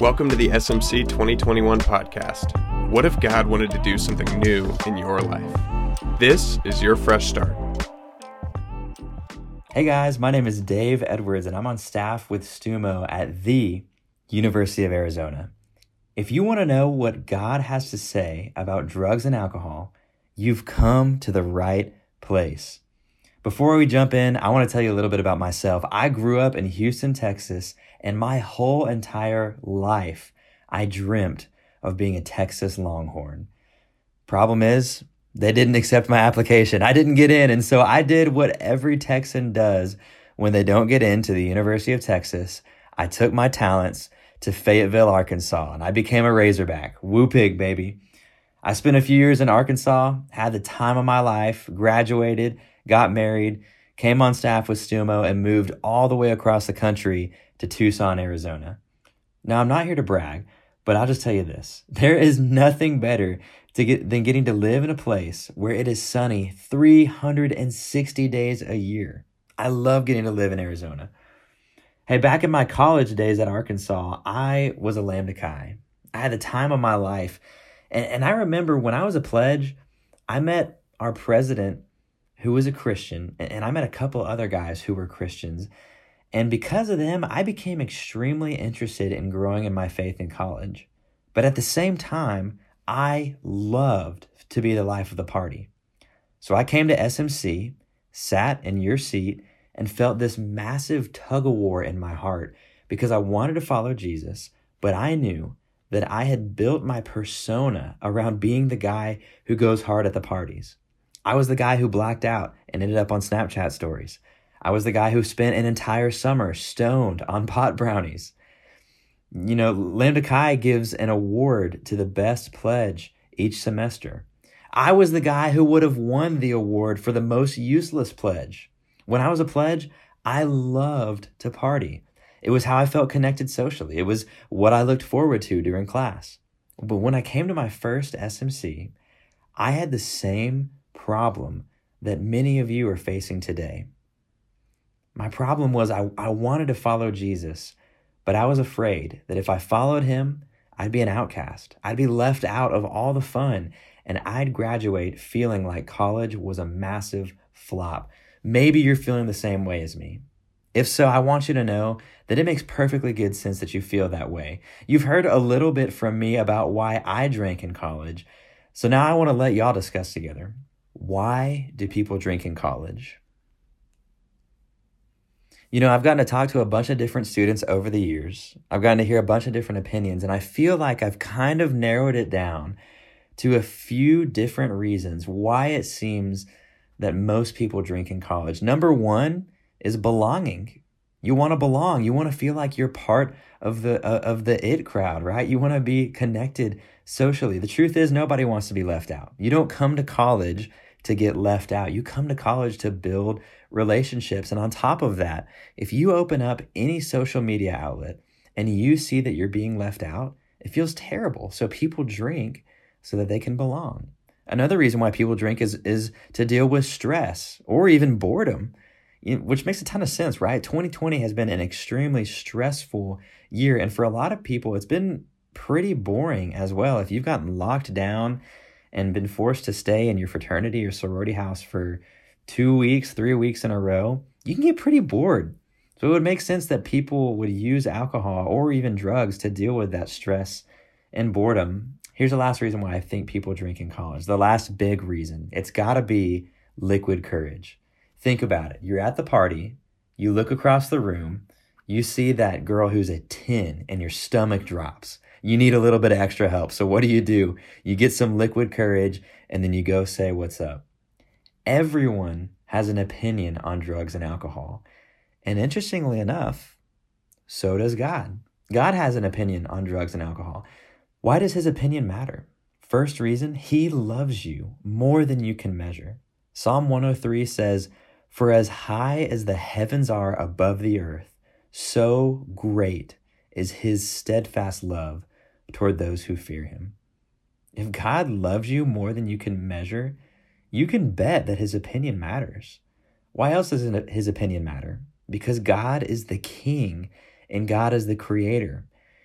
Welcome to the SMC 2021 podcast. What if God wanted to do something new in your life? This is your fresh start. Hey guys, my name is Dave Edwards and I'm on staff with Stumo at the University of Arizona. If you want to know what God has to say about drugs and alcohol, you've come to the right place. Before we jump in, I want to tell you a little bit about myself. I grew up in Houston, Texas, and my whole entire life, I dreamt of being a Texas Longhorn. Problem is, they didn't accept my application. I didn't get in. And so I did what every Texan does when they don't get into the University of Texas. I took my talents to Fayetteville, Arkansas, and I became a Razorback. Woo pig, baby. I spent a few years in Arkansas, had the time of my life, graduated, got married, came on staff with Stumo, and moved all the way across the country to Tucson, Arizona. Now, I'm not here to brag, but I'll just tell you this there is nothing better to get, than getting to live in a place where it is sunny 360 days a year. I love getting to live in Arizona. Hey, back in my college days at Arkansas, I was a Lambda Chi. I had the time of my life. And, and I remember when I was a pledge, I met our president who was a Christian, and I met a couple other guys who were Christians. And because of them, I became extremely interested in growing in my faith in college. But at the same time, I loved to be the life of the party. So I came to SMC, sat in your seat, and felt this massive tug of war in my heart because I wanted to follow Jesus, but I knew that I had built my persona around being the guy who goes hard at the parties. I was the guy who blacked out and ended up on Snapchat stories. I was the guy who spent an entire summer stoned on pot brownies. You know, Lambda Chi gives an award to the best pledge each semester. I was the guy who would have won the award for the most useless pledge. When I was a pledge, I loved to party. It was how I felt connected socially. It was what I looked forward to during class. But when I came to my first SMC, I had the same problem that many of you are facing today. My problem was I, I wanted to follow Jesus, but I was afraid that if I followed him, I'd be an outcast. I'd be left out of all the fun, and I'd graduate feeling like college was a massive flop. Maybe you're feeling the same way as me. If so, I want you to know that it makes perfectly good sense that you feel that way. You've heard a little bit from me about why I drank in college. So now I want to let y'all discuss together. Why do people drink in college? You know, I've gotten to talk to a bunch of different students over the years. I've gotten to hear a bunch of different opinions, and I feel like I've kind of narrowed it down to a few different reasons why it seems that most people drink in college. Number one is belonging. You want to belong. You want to feel like you're part of the uh, of the it crowd, right? You want to be connected socially. The truth is nobody wants to be left out. You don't come to college to get left out. You come to college to build relationships. And on top of that, if you open up any social media outlet and you see that you're being left out, it feels terrible. So people drink so that they can belong. Another reason why people drink is is to deal with stress or even boredom which makes a ton of sense, right? 2020 has been an extremely stressful year. And for a lot of people, it's been pretty boring as well. If you've gotten locked down and been forced to stay in your fraternity or sorority house for two weeks, three weeks in a row, you can get pretty bored. So it would make sense that people would use alcohol or even drugs to deal with that stress and boredom. Here's the last reason why I think people drink in college. The last big reason it's got to be liquid courage. Think about it. You're at the party, you look across the room, you see that girl who's a 10, and your stomach drops. You need a little bit of extra help. So, what do you do? You get some liquid courage and then you go say, What's up? Everyone has an opinion on drugs and alcohol. And interestingly enough, so does God. God has an opinion on drugs and alcohol. Why does his opinion matter? First reason, he loves you more than you can measure. Psalm 103 says, for as high as the heavens are above the earth, so great is his steadfast love toward those who fear him. If God loves you more than you can measure, you can bet that his opinion matters. Why else does his opinion matter? Because God is the king and God is the creator.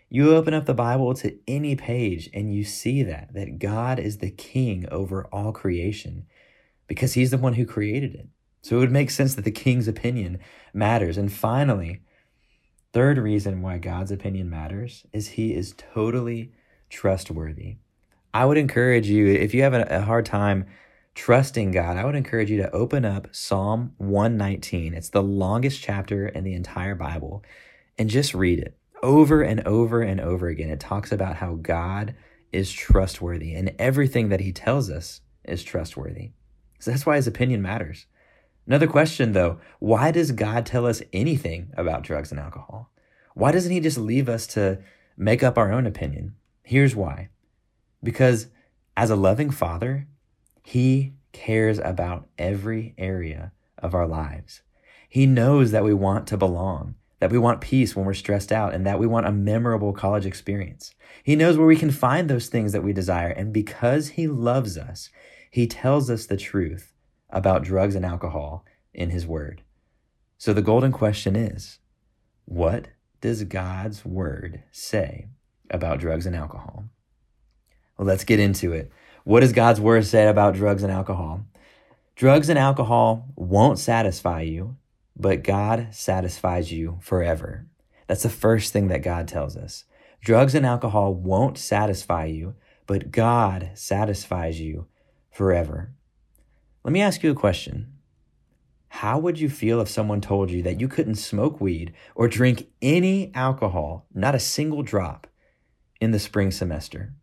You open up the Bible to any page and you see that, that God is the king over all creation because he's the one who created it. So it would make sense that the king's opinion matters. And finally, third reason why God's opinion matters is he is totally trustworthy. I would encourage you, if you have a hard time trusting God, I would encourage you to open up Psalm 119. It's the longest chapter in the entire Bible, and just read it over and over and over again. It talks about how God is trustworthy, and everything that he tells us is trustworthy. So that's why his opinion matters. Another question though, why does God tell us anything about drugs and alcohol? Why doesn't he just leave us to make up our own opinion? Here's why. Because as a loving father, he cares about every area of our lives. He knows that we want to belong, that we want peace when we're stressed out, and that we want a memorable college experience. He knows where we can find those things that we desire. And because he loves us, he tells us the truth about drugs and alcohol in his word. So the golden question is what does God's word say about drugs and alcohol? Well, let's get into it. What does God's word say about drugs and alcohol? Drugs and alcohol won't satisfy you, but God satisfies you forever. That's the first thing that God tells us. Drugs and alcohol won't satisfy you, but God satisfies you forever. Let me ask you a question. How would you feel if someone told you that you couldn't smoke weed or drink any alcohol, not a single drop, in the spring semester?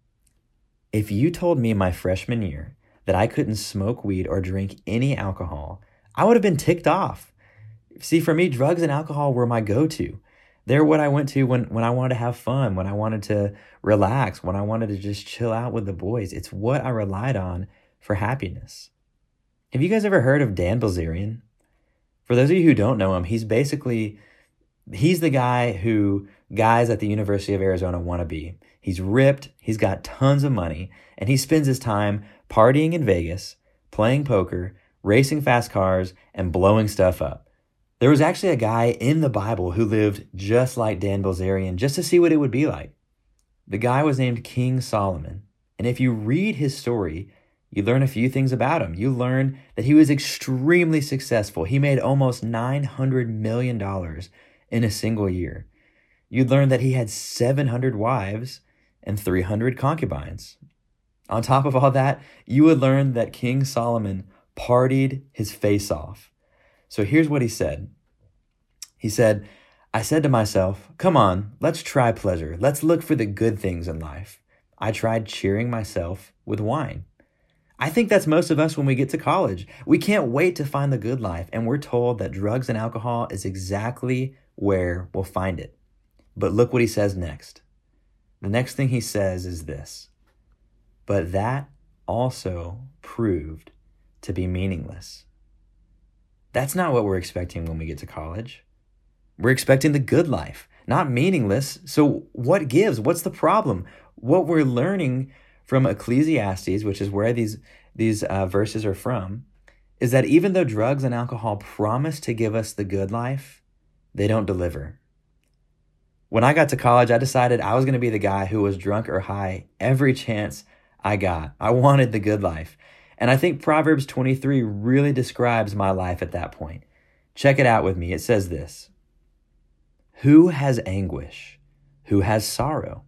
If you told me my freshman year that I couldn't smoke weed or drink any alcohol, I would have been ticked off. See, for me, drugs and alcohol were my go to. They're what I went to when, when I wanted to have fun, when I wanted to relax, when I wanted to just chill out with the boys. It's what I relied on for happiness. Have you guys ever heard of Dan Bilzerian? For those of you who don't know him, he's basically he's the guy who guys at the University of Arizona want to be. He's ripped, he's got tons of money, and he spends his time partying in Vegas, playing poker, racing fast cars, and blowing stuff up. There was actually a guy in the Bible who lived just like Dan Bilzerian just to see what it would be like. The guy was named King Solomon. And if you read his story, you learn a few things about him. You learn that he was extremely successful. He made almost $900 million in a single year. You'd learn that he had 700 wives and 300 concubines. On top of all that, you would learn that King Solomon partied his face off. So here's what he said He said, I said to myself, Come on, let's try pleasure. Let's look for the good things in life. I tried cheering myself with wine. I think that's most of us when we get to college. We can't wait to find the good life, and we're told that drugs and alcohol is exactly where we'll find it. But look what he says next. The next thing he says is this But that also proved to be meaningless. That's not what we're expecting when we get to college. We're expecting the good life, not meaningless. So, what gives? What's the problem? What we're learning from Ecclesiastes, which is where these, these uh, verses are from, is that even though drugs and alcohol promise to give us the good life, they don't deliver. When I got to college, I decided I was going to be the guy who was drunk or high every chance I got. I wanted the good life. And I think Proverbs 23 really describes my life at that point. Check it out with me. It says this Who has anguish? Who has sorrow?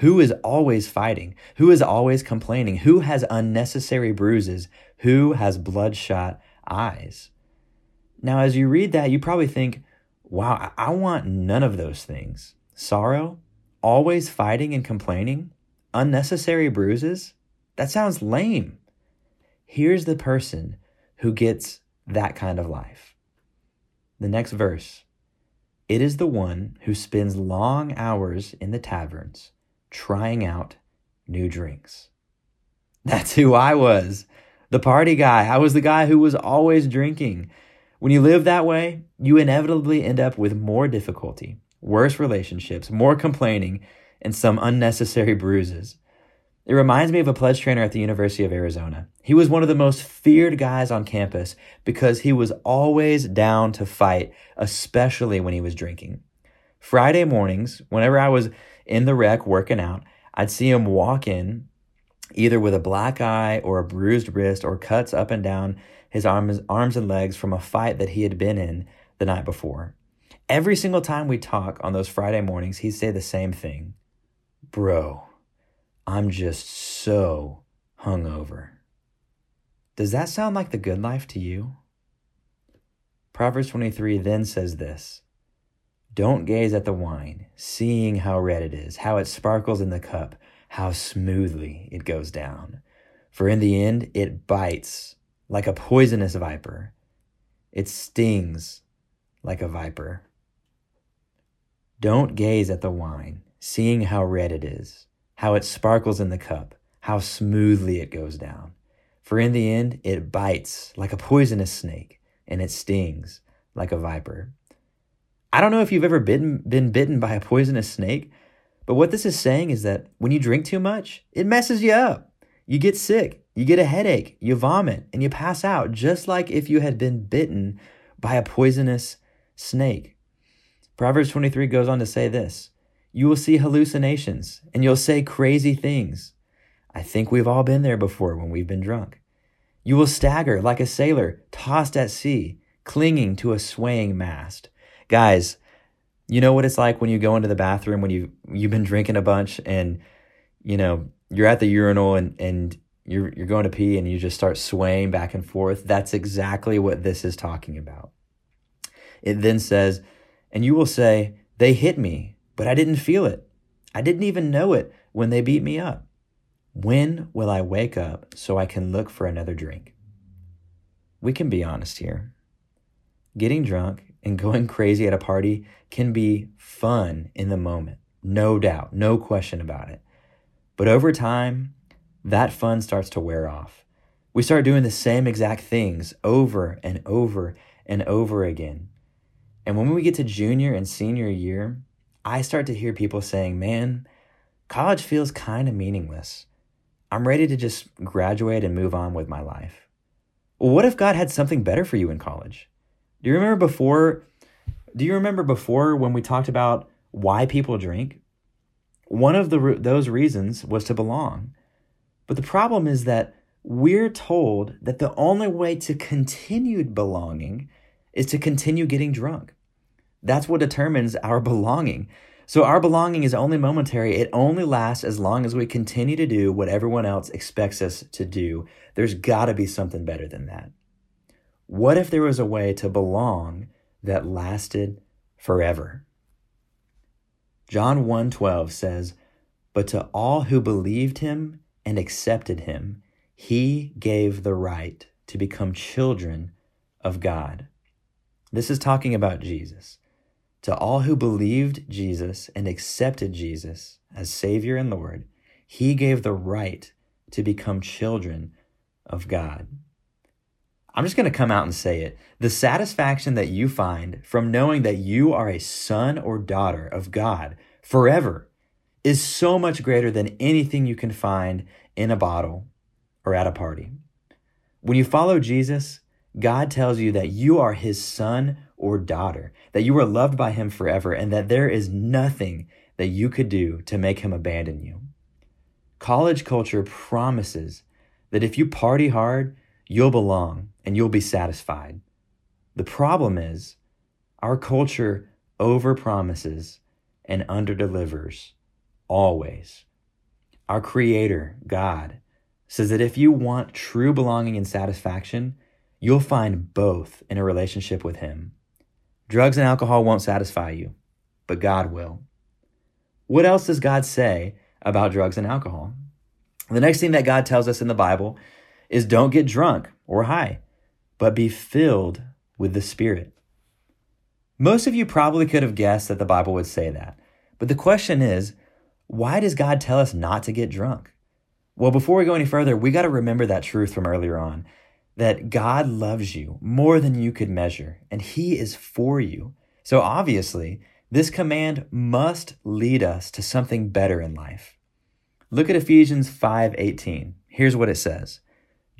Who is always fighting? Who is always complaining? Who has unnecessary bruises? Who has bloodshot eyes? Now, as you read that, you probably think, wow, I want none of those things. Sorrow, always fighting and complaining, unnecessary bruises. That sounds lame. Here's the person who gets that kind of life. The next verse It is the one who spends long hours in the taverns trying out new drinks. That's who I was. The party guy. I was the guy who was always drinking. When you live that way, you inevitably end up with more difficulty, worse relationships, more complaining, and some unnecessary bruises. It reminds me of a pledge trainer at the University of Arizona. He was one of the most feared guys on campus because he was always down to fight, especially when he was drinking. Friday mornings, whenever I was in the rec working out, I'd see him walk in either with a black eye or a bruised wrist or cuts up and down his arms, arms and legs from a fight that he had been in the night before. Every single time we talk on those Friday mornings, he'd say the same thing Bro, I'm just so hungover. Does that sound like the good life to you? Proverbs 23 then says this Don't gaze at the wine, seeing how red it is, how it sparkles in the cup, how smoothly it goes down. For in the end, it bites like a poisonous viper, it stings like a viper. Don't gaze at the wine, seeing how red it is, how it sparkles in the cup, how smoothly it goes down. For in the end, it bites like a poisonous snake, and it stings like a viper. I don't know if you've ever been, been bitten by a poisonous snake, but what this is saying is that when you drink too much, it messes you up. You get sick, you get a headache, you vomit, and you pass out, just like if you had been bitten by a poisonous snake. Proverbs 23 goes on to say this You will see hallucinations and you'll say crazy things. I think we've all been there before when we've been drunk. You will stagger like a sailor tossed at sea, clinging to a swaying mast. Guys, you know what it's like when you go into the bathroom when you you've been drinking a bunch and you know you're at the urinal and and you're you're going to pee and you just start swaying back and forth. That's exactly what this is talking about. It then says, and you will say, They hit me, but I didn't feel it. I didn't even know it when they beat me up. When will I wake up so I can look for another drink? We can be honest here. Getting drunk and going crazy at a party can be fun in the moment, no doubt, no question about it. But over time, that fun starts to wear off. We start doing the same exact things over and over and over again. And when we get to junior and senior year, I start to hear people saying, man, college feels kind of meaningless. I'm ready to just graduate and move on with my life. Well, what if God had something better for you in college? Do you remember before? Do you remember before when we talked about why people drink? One of the those reasons was to belong. But the problem is that we're told that the only way to continued belonging is to continue getting drunk. That's what determines our belonging. So our belonging is only momentary. It only lasts as long as we continue to do what everyone else expects us to do. There's got to be something better than that. What if there was a way to belong that lasted forever? John 1:12 says, "But to all who believed him and accepted him, he gave the right to become children of God." This is talking about Jesus. To all who believed Jesus and accepted Jesus as Savior and Lord, He gave the right to become children of God. I'm just going to come out and say it. The satisfaction that you find from knowing that you are a son or daughter of God forever is so much greater than anything you can find in a bottle or at a party. When you follow Jesus, God tells you that you are his son or daughter, that you are loved by him forever, and that there is nothing that you could do to make him abandon you. College culture promises that if you party hard, you'll belong and you'll be satisfied. The problem is, our culture overpromises and underdelivers always. Our Creator, God, says that if you want true belonging and satisfaction, you'll find both in a relationship with Him. Drugs and alcohol won't satisfy you, but God will. What else does God say about drugs and alcohol? The next thing that God tells us in the Bible is don't get drunk or high, but be filled with the Spirit. Most of you probably could have guessed that the Bible would say that. But the question is, why does God tell us not to get drunk? Well, before we go any further, we got to remember that truth from earlier on that God loves you more than you could measure, and He is for you. So obviously, this command must lead us to something better in life. Look at Ephesians 5:18. Here's what it says.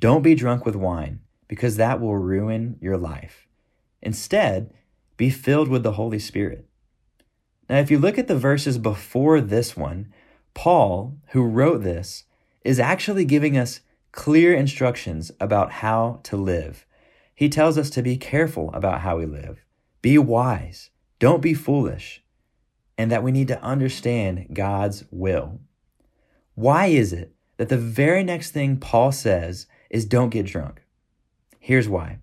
Don't be drunk with wine, because that will ruin your life. Instead, be filled with the Holy Spirit. Now, if you look at the verses before this one, Paul, who wrote this, is actually giving us clear instructions about how to live. He tells us to be careful about how we live, be wise, don't be foolish, and that we need to understand God's will. Why is it that the very next thing Paul says is don't get drunk? Here's why.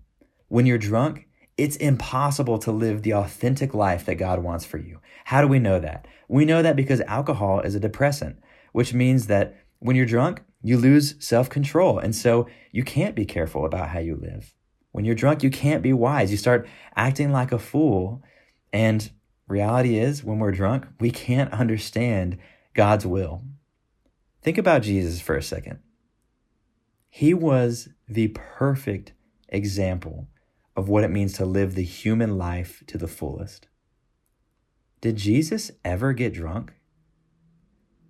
When you're drunk, it's impossible to live the authentic life that God wants for you. How do we know that? We know that because alcohol is a depressant, which means that when you're drunk, you lose self control. And so you can't be careful about how you live. When you're drunk, you can't be wise. You start acting like a fool. And reality is, when we're drunk, we can't understand God's will. Think about Jesus for a second. He was the perfect example of what it means to live the human life to the fullest. Did Jesus ever get drunk?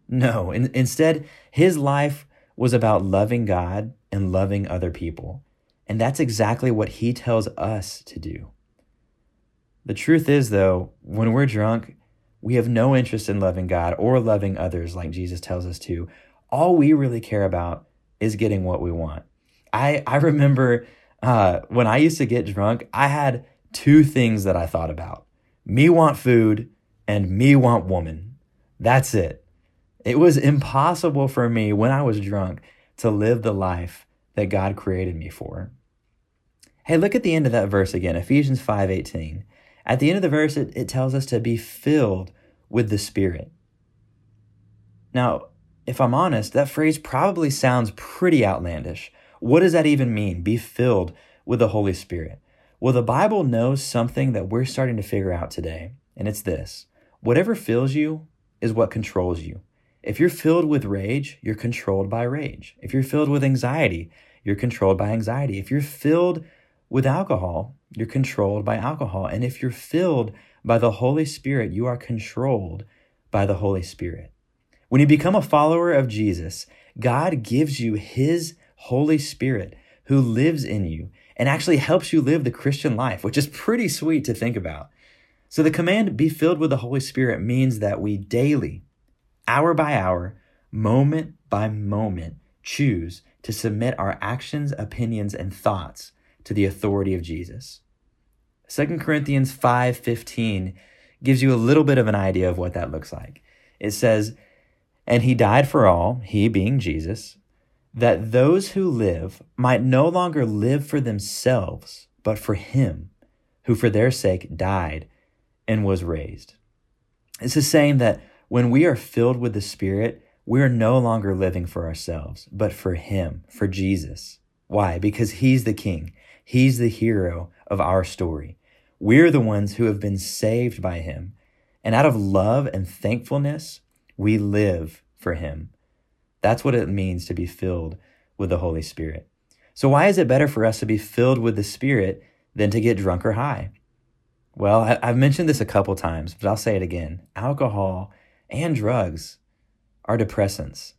No. In, instead, his life was about loving God and loving other people. And that's exactly what he tells us to do. The truth is, though, when we're drunk, we have no interest in loving God or loving others like Jesus tells us to. All we really care about is getting what we want. I, I remember uh, when I used to get drunk, I had two things that I thought about me want food and me want woman. That's it. It was impossible for me when I was drunk to live the life that God created me for. Hey, look at the end of that verse again, Ephesians 5:18. At the end of the verse, it, it tells us to be filled with the Spirit. Now, if I'm honest, that phrase probably sounds pretty outlandish. What does that even mean? Be filled with the Holy Spirit. Well, the Bible knows something that we're starting to figure out today, and it's this whatever fills you is what controls you. If you're filled with rage, you're controlled by rage. If you're filled with anxiety, you're controlled by anxiety. If you're filled with alcohol, you're controlled by alcohol. And if you're filled by the Holy Spirit, you are controlled by the Holy Spirit. When you become a follower of Jesus, God gives you His Holy Spirit who lives in you and actually helps you live the Christian life, which is pretty sweet to think about. So the command, be filled with the Holy Spirit, means that we daily hour by hour, moment by moment, choose to submit our actions, opinions, and thoughts to the authority of Jesus. 2 Corinthians 5:15 gives you a little bit of an idea of what that looks like. It says, "And he died for all, he being Jesus, that those who live might no longer live for themselves, but for him who for their sake died and was raised." This is saying that when we are filled with the Spirit, we are no longer living for ourselves, but for Him, for Jesus. Why? Because He's the King. He's the hero of our story. We're the ones who have been saved by Him. And out of love and thankfulness, we live for Him. That's what it means to be filled with the Holy Spirit. So, why is it better for us to be filled with the Spirit than to get drunk or high? Well, I've mentioned this a couple times, but I'll say it again. Alcohol and drugs are depressants.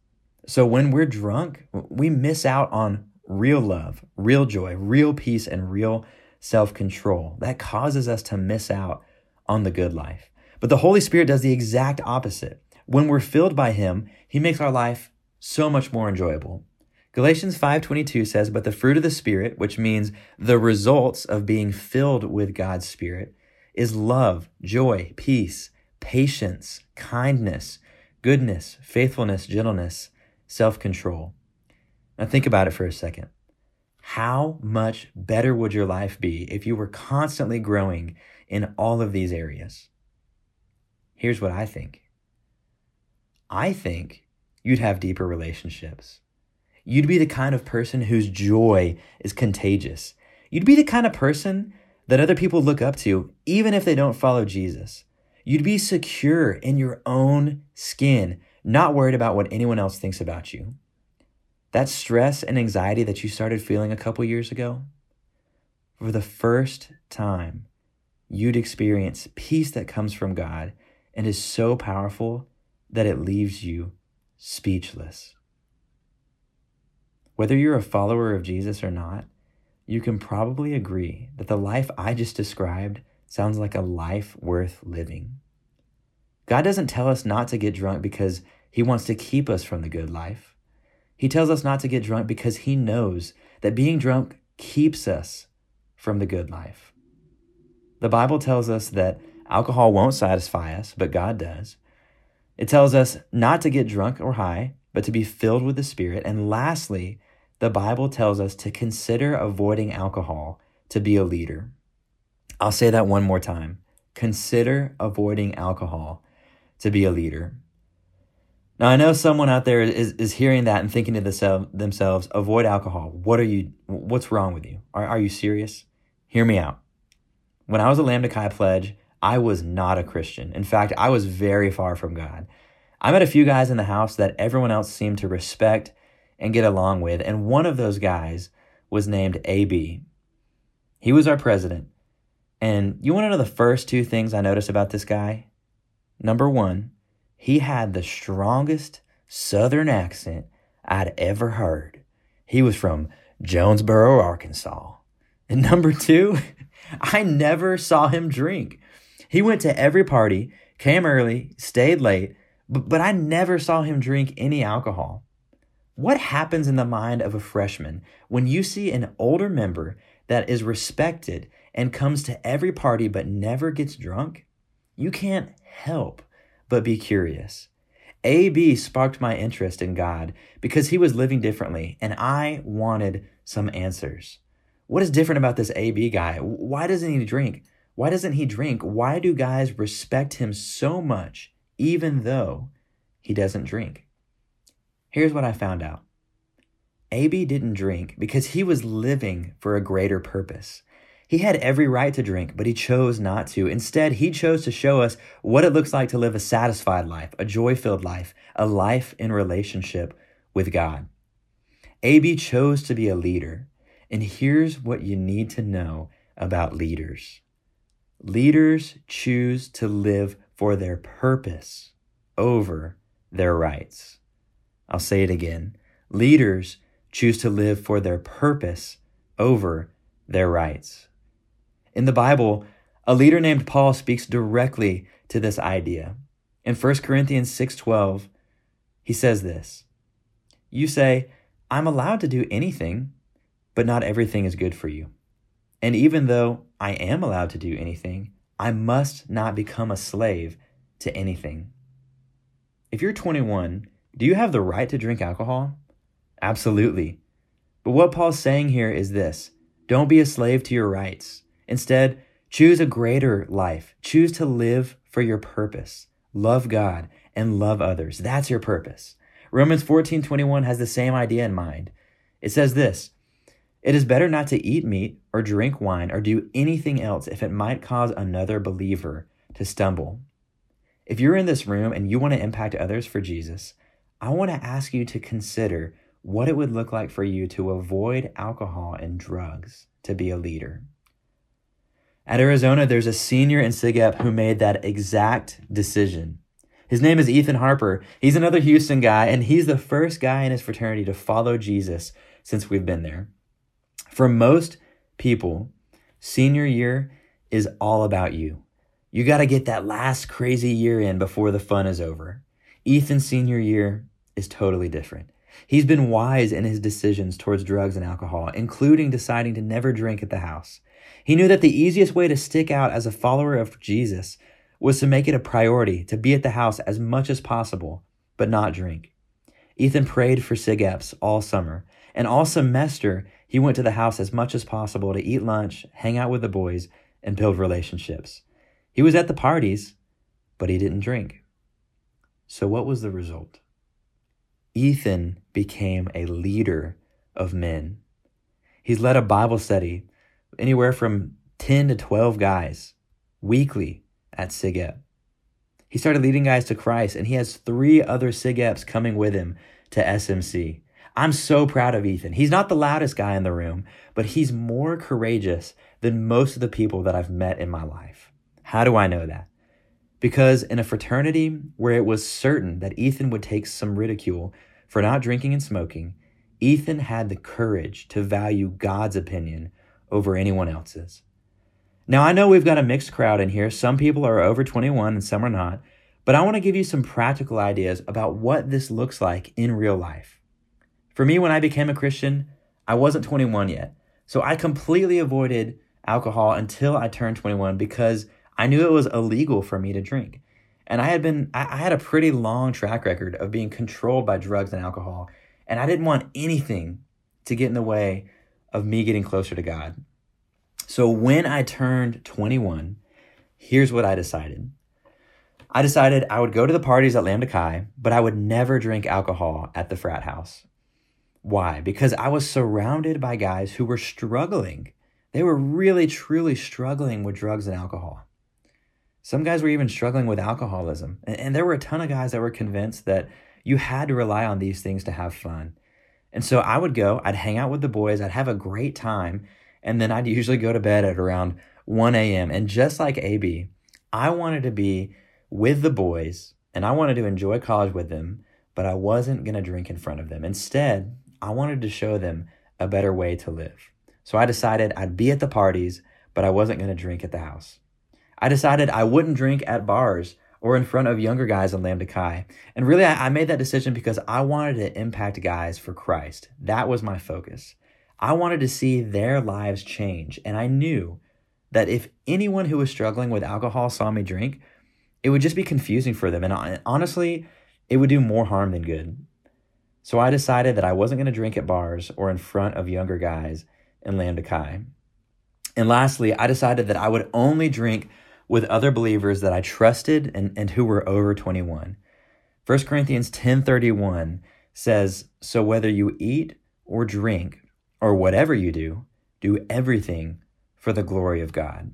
So when we're drunk, we miss out on real love, real joy, real peace, and real self control. That causes us to miss out on the good life. But the Holy Spirit does the exact opposite. When we're filled by Him, He makes our life so much more enjoyable. Galatians 5:22 says, "But the fruit of the Spirit, which means the results of being filled with God's Spirit, is love, joy, peace, patience, kindness, goodness, faithfulness, gentleness, self control. Now, think about it for a second. How much better would your life be if you were constantly growing in all of these areas? Here's what I think I think you'd have deeper relationships. You'd be the kind of person whose joy is contagious. You'd be the kind of person that other people look up to, even if they don't follow Jesus. You'd be secure in your own skin, not worried about what anyone else thinks about you. That stress and anxiety that you started feeling a couple years ago, for the first time, you'd experience peace that comes from God and is so powerful that it leaves you speechless. Whether you're a follower of Jesus or not, you can probably agree that the life I just described sounds like a life worth living. God doesn't tell us not to get drunk because he wants to keep us from the good life. He tells us not to get drunk because he knows that being drunk keeps us from the good life. The Bible tells us that alcohol won't satisfy us, but God does. It tells us not to get drunk or high, but to be filled with the Spirit. And lastly, the Bible tells us to consider avoiding alcohol to be a leader. I'll say that one more time. Consider avoiding alcohol to be a leader. Now, I know someone out there is, is hearing that and thinking to themselves, avoid alcohol. What are you, what's wrong with you? Are, are you serious? Hear me out. When I was a Lambda Chi pledge, I was not a Christian. In fact, I was very far from God. I met a few guys in the house that everyone else seemed to respect and get along with, and one of those guys was named AB. He was our president. And you want to know the first two things I noticed about this guy? Number one, he had the strongest Southern accent I'd ever heard. He was from Jonesboro, Arkansas. And number two, I never saw him drink. He went to every party, came early, stayed late, but, but I never saw him drink any alcohol. What happens in the mind of a freshman when you see an older member that is respected and comes to every party but never gets drunk? You can't help but be curious. AB sparked my interest in God because he was living differently, and I wanted some answers. What is different about this AB guy? Why doesn't he drink? Why doesn't he drink? Why do guys respect him so much, even though he doesn't drink? Here's what I found out AB didn't drink because he was living for a greater purpose. He had every right to drink, but he chose not to. Instead, he chose to show us what it looks like to live a satisfied life, a joy filled life, a life in relationship with God. AB chose to be a leader. And here's what you need to know about leaders leaders choose to live for their purpose over their rights. I'll say it again. Leaders choose to live for their purpose over their rights. In the Bible, a leader named Paul speaks directly to this idea. In 1 Corinthians 6:12, he says this. You say, "I'm allowed to do anything, but not everything is good for you." And even though I am allowed to do anything, I must not become a slave to anything. If you're 21, do you have the right to drink alcohol? Absolutely. But what Paul's saying here is this don't be a slave to your rights. Instead, choose a greater life. Choose to live for your purpose. Love God and love others. That's your purpose. Romans 14:21 has the same idea in mind. It says this, it is better not to eat meat or drink wine or do anything else if it might cause another believer to stumble. If you're in this room and you want to impact others for Jesus, I want to ask you to consider what it would look like for you to avoid alcohol and drugs to be a leader. At Arizona, there's a senior in SIGEP who made that exact decision. His name is Ethan Harper. He's another Houston guy, and he's the first guy in his fraternity to follow Jesus since we've been there. For most people, senior year is all about you. You got to get that last crazy year in before the fun is over. Ethan's senior year is totally different. He's been wise in his decisions towards drugs and alcohol, including deciding to never drink at the house. He knew that the easiest way to stick out as a follower of Jesus was to make it a priority to be at the house as much as possible, but not drink. Ethan prayed for SIGEPs all summer, and all semester he went to the house as much as possible to eat lunch, hang out with the boys, and build relationships. He was at the parties, but he didn't drink. So, what was the result? Ethan became a leader of men. He's led a Bible study anywhere from 10 to 12 guys weekly at SIGEP. He started leading guys to Christ, and he has three other SIGEPs coming with him to SMC. I'm so proud of Ethan. He's not the loudest guy in the room, but he's more courageous than most of the people that I've met in my life. How do I know that? Because in a fraternity where it was certain that Ethan would take some ridicule for not drinking and smoking, Ethan had the courage to value God's opinion over anyone else's. Now, I know we've got a mixed crowd in here. Some people are over 21 and some are not. but I want to give you some practical ideas about what this looks like in real life. For me, when I became a Christian, I wasn't 21 yet. So I completely avoided alcohol until I turned 21 because I knew it was illegal for me to drink. And I had been, I had a pretty long track record of being controlled by drugs and alcohol. And I didn't want anything to get in the way of me getting closer to God. So when I turned 21, here's what I decided. I decided I would go to the parties at Lambda Chi, but I would never drink alcohol at the frat house. Why? Because I was surrounded by guys who were struggling. They were really, truly struggling with drugs and alcohol. Some guys were even struggling with alcoholism. And, and, there were a ton of guys that were convinced that you had to rely on these things to have fun. And so I would go, I'd hang out with the boys, I'd have a great time, and then I'd usually go to bed at around 1 a.m. And just like AB, I wanted to be with the boys and I wanted to enjoy college with them, but I wasn't going to drink in front of them. Instead, I wanted to show them a better way to live. So I decided I'd be at the parties, but I wasn't going to drink at the house. I decided I wouldn't drink at bars or in front of younger guys in Lambda Chi. And really, I made that decision because I wanted to impact guys for Christ. That was my focus. I wanted to see their lives change. And I knew that if anyone who was struggling with alcohol saw me drink, it would just be confusing for them. And uh, honestly, it would do more harm than good. So I decided that I wasn't going to drink at bars or in front of younger guys in Lambda Chi. And lastly, I decided that I would only drink with other believers that I trusted and, and who were over 21. 1 Corinthians 10:31 says, "So whether you eat or drink or whatever you do, do everything for the glory of God."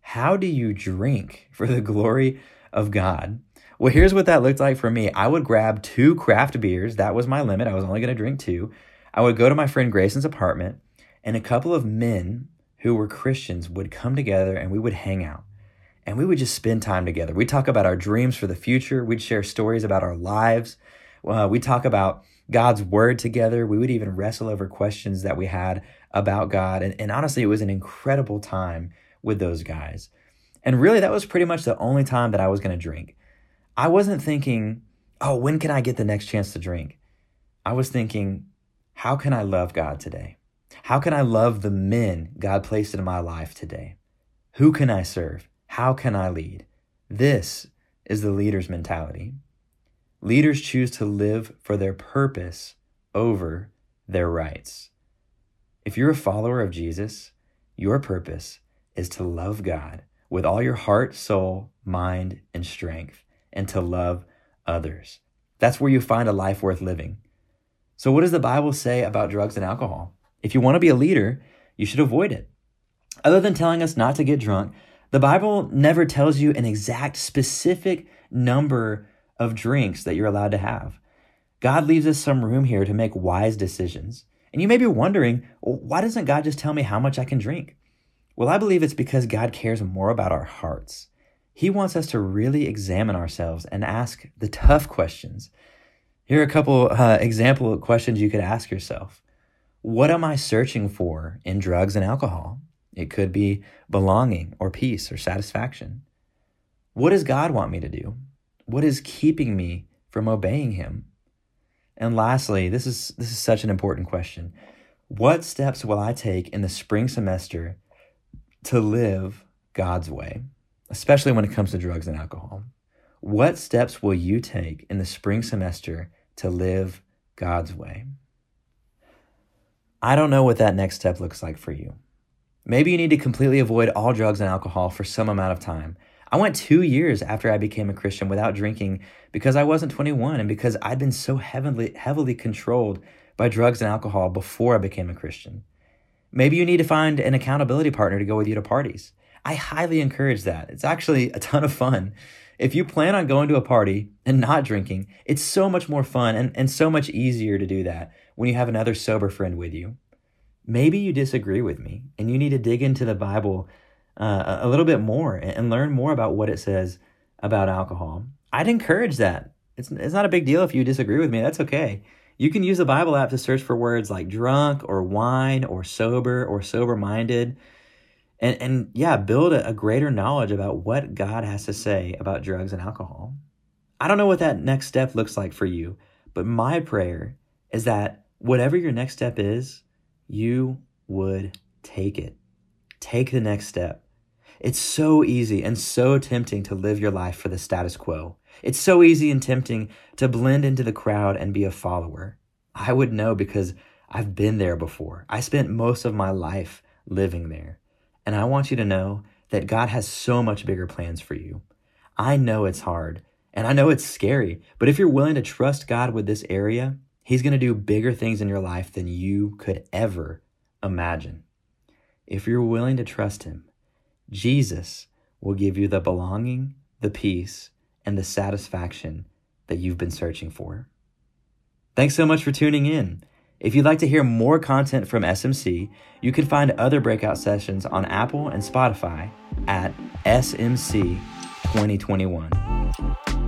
How do you drink for the glory of God? Well, here's what that looked like for me. I would grab two craft beers. That was my limit. I was only going to drink two. I would go to my friend Grayson's apartment, and a couple of men who were Christians would come together and we would hang out. And we would just spend time together. We'd talk about our dreams for the future. We'd share stories about our lives. Uh, we'd talk about God's word together. We would even wrestle over questions that we had about God. And, and honestly, it was an incredible time with those guys. And really, that was pretty much the only time that I was going to drink. I wasn't thinking, oh, when can I get the next chance to drink? I was thinking, how can I love God today? How can I love the men God placed in my life today? Who can I serve? How can I lead? This is the leader's mentality. Leaders choose to live for their purpose over their rights. If you're a follower of Jesus, your purpose is to love God with all your heart, soul, mind, and strength and to love others. That's where you find a life worth living. So, what does the Bible say about drugs and alcohol? If you want to be a leader, you should avoid it. Other than telling us not to get drunk, the Bible never tells you an exact specific number of drinks that you're allowed to have. God leaves us some room here to make wise decisions. And you may be wondering, well, why doesn't God just tell me how much I can drink? Well, I believe it's because God cares more about our hearts. He wants us to really examine ourselves and ask the tough questions. Here are a couple uh, example questions you could ask yourself. What am I searching for in drugs and alcohol? It could be belonging or peace or satisfaction. What does God want me to do? What is keeping me from obeying him? And lastly, this is this is such an important question. What steps will I take in the spring semester to live God's way? Especially when it comes to drugs and alcohol. What steps will you take in the spring semester to live God's way? I don't know what that next step looks like for you. Maybe you need to completely avoid all drugs and alcohol for some amount of time. I went two years after I became a Christian without drinking because I wasn't 21 and because I'd been so heavily, heavily controlled by drugs and alcohol before I became a Christian. Maybe you need to find an accountability partner to go with you to parties. I highly encourage that. It's actually a ton of fun. If you plan on going to a party and not drinking, it's so much more fun and, and so much easier to do that when you have another sober friend with you. Maybe you disagree with me and you need to dig into the Bible uh, a little bit more and learn more about what it says about alcohol. I'd encourage that. It's, it's not a big deal if you disagree with me. That's okay. You can use the Bible app to search for words like drunk or wine or sober or sober minded And, and yeah, build a, a greater knowledge about what God has to say about drugs and alcohol. I don't know what that next step looks like for you, but my prayer is that whatever your next step is, you would take it. Take the next step. It's so easy and so tempting to live your life for the status quo. It's so easy and tempting to blend into the crowd and be a follower. I would know because I've been there before. I spent most of my life living there. And I want you to know that God has so much bigger plans for you. I know it's hard and I know it's scary, but if you're willing to trust God with this area, He's going to do bigger things in your life than you could ever imagine. If you're willing to trust Him, Jesus will give you the belonging, the peace, and the satisfaction that you've been searching for. Thanks so much for tuning in. If you'd like to hear more content from SMC, you can find other breakout sessions on Apple and Spotify at SMC 2021.